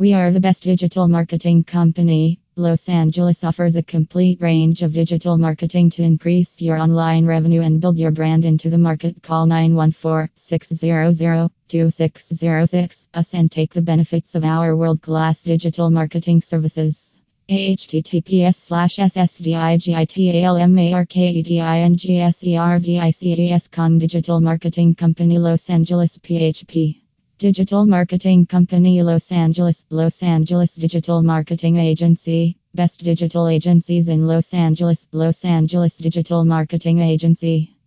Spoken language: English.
We are the best digital marketing company. Los Angeles offers a complete range of digital marketing to increase your online revenue and build your brand into the market. Call 914 600 2606 us and take the benefits of our world class digital marketing services. https slash ssdigitalmarketingservices.com Digital Marketing Company Los Angeles PHP Digital Marketing Company Los Angeles. Los Angeles Digital Marketing Agency. Best digital agencies in Los Angeles. Los Angeles Digital Marketing Agency